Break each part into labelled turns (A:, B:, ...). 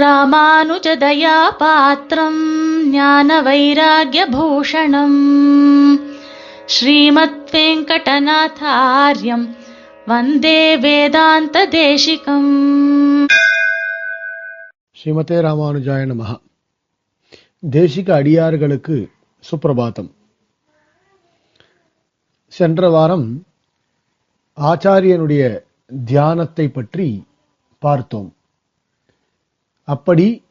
A: ராமானுஜதயா பாத்திரம் ஞான வைராகியபூஷணம் ஸ்ரீமத் வெங்கடநாதாரியம் வந்தே வேதாந்த தேசிகம்
B: ஸ்ரீமதே ராமானுஜாய நமஹ தேசிக அடியார்களுக்கு சுப்பிரபாதம் சென்ற வாரம் ஆச்சாரியனுடைய தியானத்தை பற்றி பார்த்தோம். அப்படி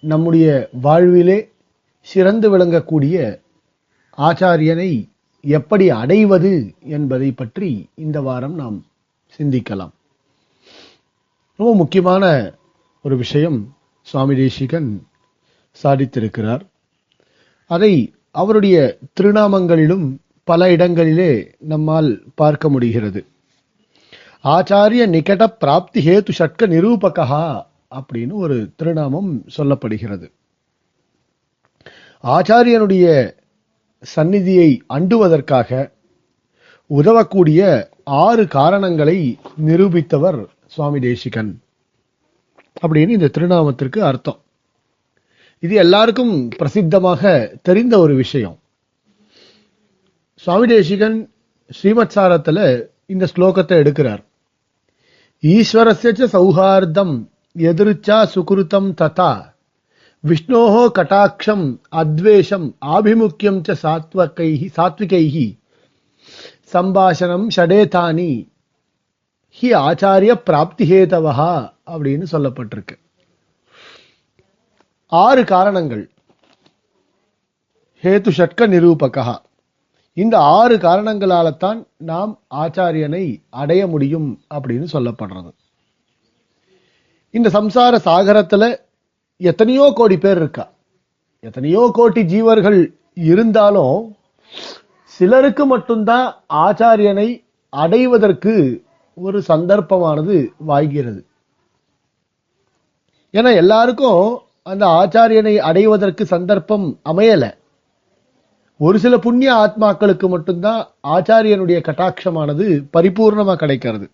B: நம்முடைய வாழ்விலே சிறந்து விளங்கக்கூடிய ஆச்சாரியனை எப்படி அடைவது என்பதை பற்றி இந்த வாரம் நாம் சிந்திக்கலாம். ரொம்ப முக்கியமான ஒரு விஷயம் சுவாமி தேசிகன் சாதித்திருக்கிறார். அதை அவருடைய திருநாமங்களிலும் பல இடங்களிலே நம்மால் பார்க்க முடிகிறது. ஆச்சாரிய நிகட பிராப்தி ஹேத்து ஷட்க நிரூபகா அப்படின்னு ஒரு திருநாமம் சொல்லப்படுகிறது. ஆச்சாரியனுடைய சந்நிதியை அண்டுவதற்காக உதவக்கூடிய ஆறு காரணங்களை நிரூபித்தவர் சுவாமி தேசிகன் அப்படின்னு இந்த திருநாமத்திற்கு அர்த்தம். இது எல்லாருக்கும் பிரசித்தமாக தெரிந்த ஒரு விஷயம். சுவாமி தேசிகன் ஸ்ரீமத் சாரத்துல இந்த ஸ்லோகத்தை எடுக்கிறார். ஈஸ்வரஸ்ய சௌஹார்தம் எதிர்ச்சா சுகிருத்தம் ததா விஷ்ணோஹோ கட்டாட்சம் அத்வேஷம் ஆபிமுக்கியம் ச சாத்வகைஹி சாத்விகைஹி சம்பாஷணம் ஷடேதானி ஹி ஆச்சாரிய பிராப்திஹேதவஹா அப்படின்னு சொல்லப்பட்டிருக்கு. ஆறு காரணங்கள். ஹேது ஷட்க நிரூபகா. இந்த ஆறு காரணங்களால தான் நாம் ஆச்சாரியனை அடைய முடியும் அப்படின்னு சொல்லப்படுறது. இந்த சம்சார சாகரத்துல எத்தனையோ கோடி பேர் இருக்கா? எத்தனையோ கோடி ஜீவர்கள் இருந்தாலும் சிலருக்கு மட்டும்தான் ஆச்சாரியனை அடைவதற்கு ஒரு சந்தர்ப்பமானது வாய்கிறது. ஏன்னா எல்லாருக்கும் அந்த ஆச்சாரியனை அடைவதற்கு சந்தர்ப்பம் அமையல. ஒரு சில புண்ணிய ஆத்மாக்களுக்கு மட்டும்தான் ஆச்சாரியனுடைய கட்டாட்சமானது பரிபூர்ணமா கிடைக்கிறது.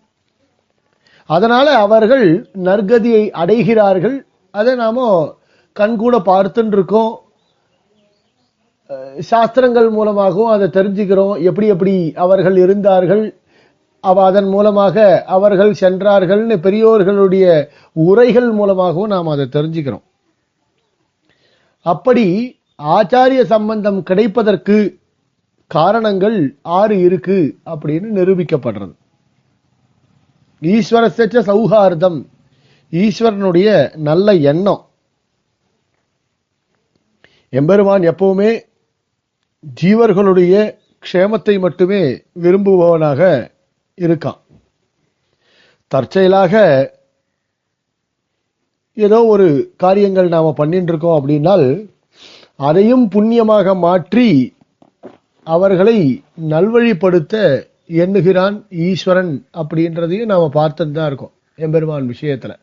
B: அதனால அவர்கள் நற்கதியை அடைகிறார்கள். அதை நாம கண்கூட பார்த்துட்டு இருக்கோம் சாஸ்திரங்கள் மூலமாகவும் அதை தெரிஞ்சுக்கிறோம். எப்படி எப்படி அவர்கள் இருந்தார்கள். அவ அதன் மூலமாக அவர்கள் சென்றார்கள்னு பெரியோர்களுடைய உரைகள் மூலமாகவும் நாம் அதை தெரிஞ்சுக்கிறோம். அப்படி ஆச்சாரிய சம்பந்தம் கிடைப்பதற்கு காரணங்கள் ஆறு இருக்கு அப்படின்னு நிரூபிக்கப்படுறது. ஈஸ்வரசச்ச சௌஹார்தம் ஈஸ்வரனுடைய நல்ல எண்ணம். எம்பெருமான் எப்பவுமே ஜீவர்களுடைய க்ஷேமத்தை மட்டுமே விரும்புபவனாக இருக்கான். தற்செயலாக ஏதோ ஒரு காரியங்கள் நாம் பண்ணிட்டு இருக்கோம் அப்படின்னால் அதையும் புண்ணியமாக மாற்றி அவர்களை நல்வழிப்படுத்த எண்ணுகிறான் ஈஸ்வரன் அப்படின்றதையும் நாம் பார்த்துட்டு தான் இருக்கோம் எம்பெருமான் விஷயத்தில்.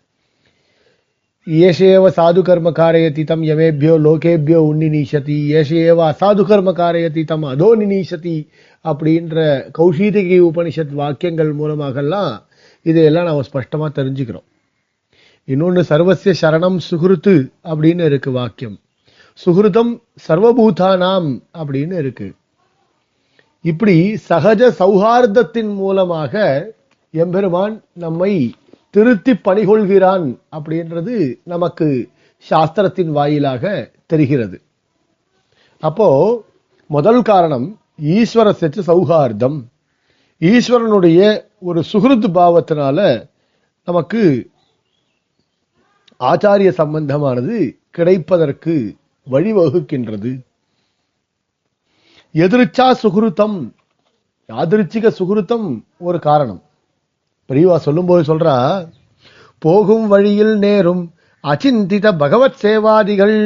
B: ஏஷேவ சாது கர்ம காரயதி தம் யமேபியோ லோகேபியோ உன்னிநீசதி ஏஷேவ அசாது கர்ம காரயதி தம் அதோ நிநீஷதி அப்படின்ற கௌஷீதகி உபனிஷத் வாக்கியங்கள் மூலமாகலாம் இதையெல்லாம் நாம் ஸ்பஷ்டமாக தெரிஞ்சுக்கிறோம். இன்னொன்று சர்வசிய சரணம் சுகிருத்து அப்படின்னு இருக்கு வாக்கியம். சுகிருதம் சர்வபூதானாம் அப்படின்னு இருக்குது இப்படி சகஜ சௌஹார்தத்தின் மூலமாக எம்பெருமான் நம்மை திருத்தி பணிகொள்கிறான் அப்படின்றது நமக்கு சாஸ்திரத்தின் வாயிலாக தெரிகிறது. அப்போ முதல் காரணம் ஈஸ்வர செச்சு சௌஹார்தம். ஈஸ்வரனுடைய ஒரு சுகிருத் பாவத்தினால நமக்கு ஆச்சாரிய சம்பந்தமானது கிடைப்பதற்கு வழிவகுக்கின்றது. எதிர்ச்சா சுகிருத்தம் யாதிருச்சிக சுகிருத்தம் ஒரு காரணம். பெரியவா சொல்லும்போது சொல்றா போகும் வழியில் நேரும் அச்சிந்தித பகவத் சேவாதிகள்.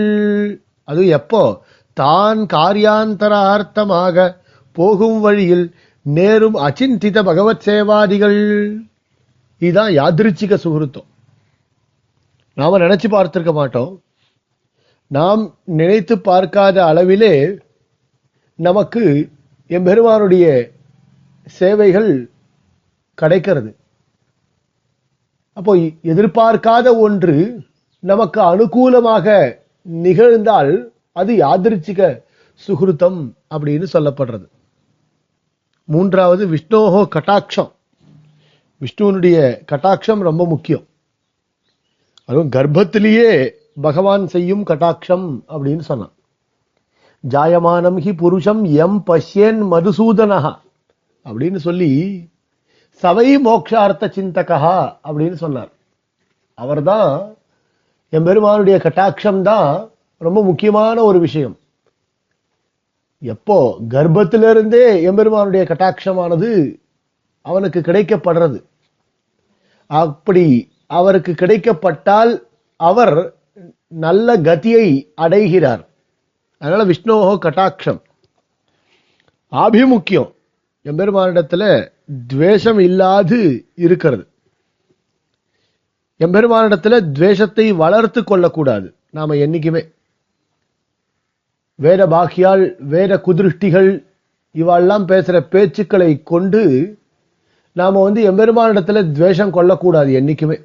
B: அது எப்போ? தான் காரியாந்தரார்த்தமாக போகும் வழியில் நேரும் அச்சிந்தித பகவத் சேவாதிகள். இதுதான் யாதிருச்சிக சுகிருத்தம். நாம நினைச்சு பார்த்திருக்க மாட்டோம். நாம் நினைத்து பார்க்காத அளவிலே நமக்கு எம்பெருமானுடைய சேவைகள் கிடைக்கிறது. அப்போ எதிர்பார்க்காத ஒன்று நமக்கு அனுகூலமாக நிகழ்ந்தால் அது யாதிருச்சிக சுகிருத்தம் அப்படின்னு சொல்லப்படுறது. மூன்றாவது விஷ்ணோஹோ கட்டாட்சம். விஷ்ணுவனுடைய கட்டாட்சம் ரொம்ப முக்கியம். அதுவும் கர்ப்பத்திலேயே பகவான் செய்யும் கட்டாட்சம் அப்படின்னு சொன்னான். ஜாயமானம் ஹி புருஷம் எம் பஷ்யன் மதுசூதனஹா. அப்படின்னு சொல்லி சவை மோக்ஷார்த்த சிந்தகா அப்படின்னு சொன்னார். அவர்தான் எம்பெருமானுடைய கட்டாட்சம் தான் ரொம்ப முக்கியமான ஒரு விஷயம். எப்போ கர்ப்பத்திலிருந்தே எம்பெருமானுடைய கட்டாட்சமானது அவனுக்கு கிடைக்கப்படுறது. அப்படி அவருக்கு கிடைக்கப்பட்டால் அவர் நல்ல கதியை அடைகிறார். அதனால விஷ்ணோகோ கட்டாட்சம். ஆபிமுக்கியம். எம்பெருமானிடத்துல துவேஷம் இல்லாது இருக்கிறது. எம்பெருமானிடத்துல துவேஷத்தை வளர்த்து கொள்ளக்கூடாது. நாம என்னைக்குமே. வேத பாக்கியால் வேத குதிருஷ்டிகள் இவெல்லாம் பேசுற பேச்சுக்களை கொண்டு நாம வந்து எம்பெருமானிடத்துல துவேஷம் கொள்ளக்கூடாது என்னைக்குமே.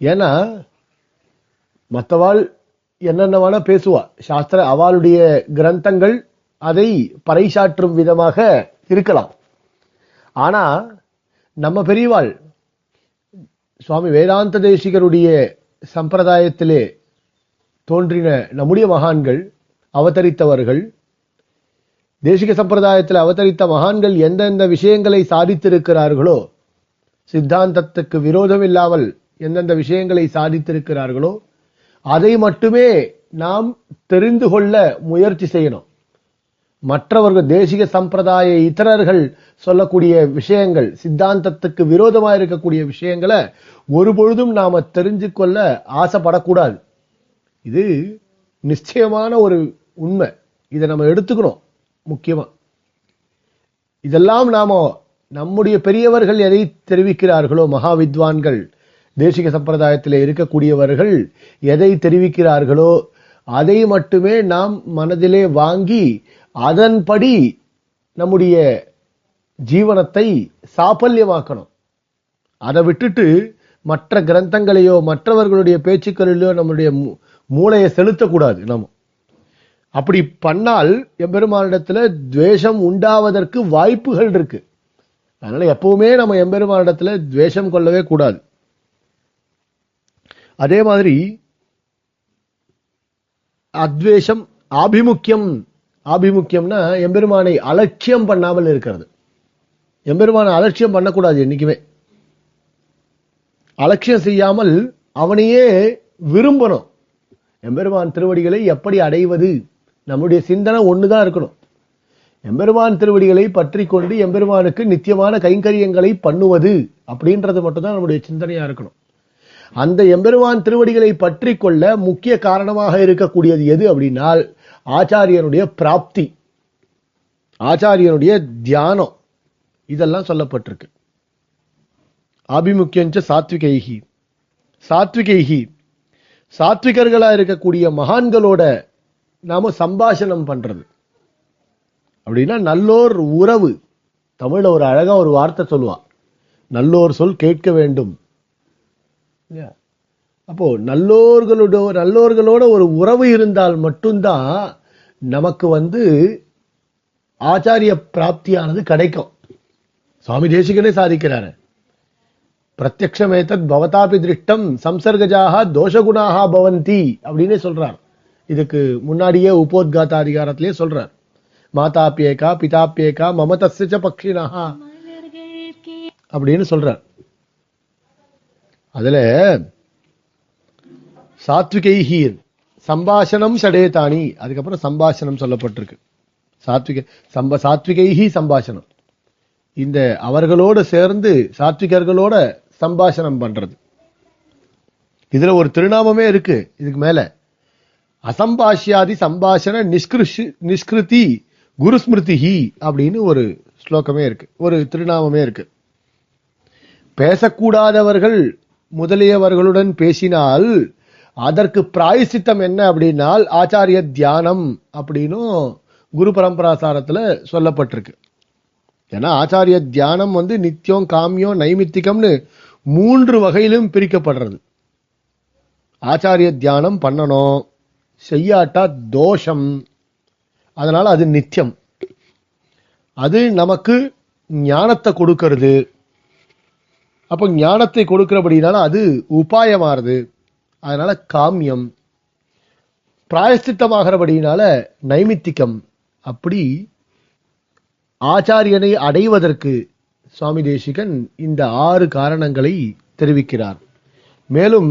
B: ஏன்னா மற்றவாள் என்னென்ன வேணா பேசுவா. சாஸ்திர அவளுடைய கிரந்தங்கள் அதை பறைசாற்றும் விதமாக இருக்கலாம். ஆனா நம்ம பெரியவாள் சுவாமி வேதாந்த தேசிகருடைய சம்பிரதாயத்திலே தோன்றின நம்முடைய மகான்கள் அவதரித்தவர்கள் தேசிக சம்பிரதாயத்தில் அவதரித்த மகான்கள் எந்தெந்த விஷயங்களை சாதித்திருக்கிறார்களோ சித்தாந்தத்துக்கு விரோதம் இல்லாமல் எந்தெந்த விஷயங்களை சாதித்திருக்கிறார்களோ அதை மட்டுமே நாம் தெரிந்து கொள்ள முயற்சி செய்யணும். மற்றவர்கள் தேசிக சம்பிரதாய இத்தரர்கள் சொல்லக்கூடிய விஷயங்கள் சித்தாந்தத்துக்கு விரோதமாக இருக்கக்கூடிய விஷயங்களை ஒரு பொழுதும் நாம தெரிஞ்சு கொள்ள ஆசைப்படக்கூடாது. இது நிச்சயமான ஒரு உண்மை. இதை நம்ம எடுத்துக்கணும் முக்கியமா. இதெல்லாம் நாம நம்முடைய பெரியவர்கள் எதை தெரிவிக்கிறார்களோ மகா வித்வான்கள் தேசிக சம்பிரதாயத்தில் இருக்கக்கூடியவர்கள் எதை தெரிவிக்கிறார்களோ அதை மட்டுமே நாம் மனதிலே வாங்கி அதன்படி நம்முடைய ஜீவனத்தை சாபல்யமாக்கணும். அதை விட்டுட்டு மற்ற கிரந்தங்களையோ மற்றவர்களுடைய பேச்சுக்களிலோ நம்முடைய மூளையை செலுத்தக்கூடாது நம்ம. அப்படி பண்ணால் எம்பெருமானிடத்துல துவேஷம் உண்டாவதற்கு வாய்ப்புகள் இருக்கு. அதனால எப்பவுமே நம்ம எம்பெருமானிடத்துல துவேஷம் கொள்ளவே கூடாது. அதே மாதிரி அத்வேஷம் ஆபிமுக்கியம். ஆபிமுக்கியம்னா எம்பெருமானை அலட்சியம் பண்ணாமல் இருக்கிறது. எம்பெருமானை அலட்சியம் பண்ணக்கூடாது என்றைக்குமே அலட்சியம் செய்யாமல் அவனையே விரும்பணும். எம்பெருமான் திருவடிகளை எப்படி அடைவது? நம்முடைய சிந்தனை ஒண்ணுதான் இருக்கணும். எம்பெருமான் திருவடிகளை பற்றி கொண்டு எம்பெருமானுக்கு நித்தியமான கைங்கரியங்களை பண்ணுவது அப்படின்றது மட்டும்தான் நம்முடைய சிந்தனையாக இருக்கணும். அந்த எம்பெருமான் திருவடிகளை பற்றி கொள்ள முக்கிய காரணமாக இருக்கக்கூடியது எது அப்படின்னால் ஆச்சாரியனுடைய பிராப்தி ஆச்சாரியனுடைய தியானம். இதெல்லாம் சொல்லப்பட்டிருக்கு. ஆபிமுக்கியஞ்ச சாத்விகைகி சாத்விகைகி சாத்விகர்களா இருக்கக்கூடிய மகான்களோட நாம சம்பாஷணம் பண்றது. அப்படின்னா நல்லோர் உறவு. தமிழில் ஒரு அழகா ஒரு வார்த்தை சொல்லுவான். நல்லோர் சொல் கேட்க வேண்டும். இல்லையா? அப்போ நல்லோர்களோட நல்லோர்களோட ஒரு உறவு இருந்தால் மட்டும்தான் நமக்கு வந்து ஆச்சாரிய பிராப்தியானது கிடைக்கும். சுவாமி தேசிகனே சாதிக்கிறாரு. பிரத்யக்ஷமேதத் பவதாபி திருஷ்டம் சம்சர்கஜாக தோஷகுணாக பவந்தி அப்படின்னே சொல்றார். இதுக்கு முன்னாடியே உபோத்காத அதிகாரத்திலே சொல்றார். மாதாப்பியேகா பிதாப்பியேகா மமதஸ்ய பக்ஷினா அப்படின்னு சொல்றார். அதுல சாத்விகை ஹீர் சம்பாஷணம் சடேதானி அதுக்கப்புறம் சம்பாஷணம் சொல்லப்பட்டிருக்கு. சாத்விக சம்ப சாத்விகைஹி சம்பாஷணம். இந்த அவர்களோட சேர்ந்து சாத்விகர்களோட சம்பாஷணம் பண்றது. இதுல ஒரு திருநாமமே இருக்கு இதுக்கு மேல. அசம்பாஷ்யாதி சம்பாஷண நிஷ்கிருஷி நிஷ்கிருதி குருஸ்மிருதிஹி அப்படின்னு ஒரு ஸ்லோகமே இருக்கு ஒரு திருநாமமே இருக்கு. பேசக்கூடாதவர்கள் முதலியவர்களுடன் பேசினால் அதற்கு பிராயசித்தம் என்ன அப்படின்னால் ஆச்சாரிய தியானம் அப்படின்னும் குரு பரம்பராசாரத்தில் சொல்லப்பட்டிருக்கு. ஏன்னா ஆச்சாரிய தியானம் வந்து நித்தியம் காமியம் நைமித்திகம்னு மூன்று வகையிலும் பிரிக்கப்படுறது. ஆச்சாரிய தியானம் பண்ணணும் செய்யாட்டா தோஷம். அதனால் அது நித்தியம். அது நமக்கு ஞானத்தை கொடுக்கறது. அப்போ ஞானத்தை கொடுக்கிறபடினால அது உபாயமாறுது. அதனால காமியம். பிராயஷ்சித்தமாகிறபடினால நைமித்திகம். அப்படி ஆச்சாரியனை அடைவதற்கு சுவாமி தேசிகன் இந்த ஆறு காரணங்களை தெரிவிக்கிறார். மேலும்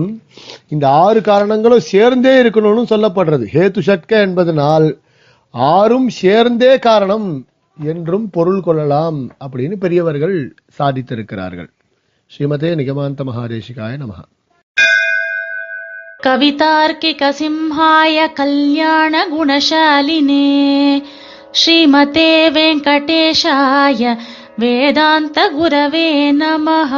B: இந்த ஆறு காரணங்களும் சேர்ந்தே இருக்கணும்னு சொல்லப்படுறது. ஹேத்து சட்க என்பதனால் ஆறும் சேர்ந்தே காரணம் என்றும் பொருள் கொள்ளலாம் அப்படின்னு பெரியவர்கள் சாதித்திருக்கிறார்கள். ಶ್ರೀಮತೆ ನಿಗಮಾಂತ ಮಹಾದೇಶಿಕಾಯ ನಮಃ.
A: ಕವಿತಾರ್ಕಿಕ ಸಿಂಹಾಯ ಕಲ್ಯಾಣ ಗುಣಶಾಲಿನೇ ಶ್ರೀಮತೆ ವೆಂಕಟೇಶಾಯ ವೇದಾಂತ ಗುರವೇ ನಮಃ.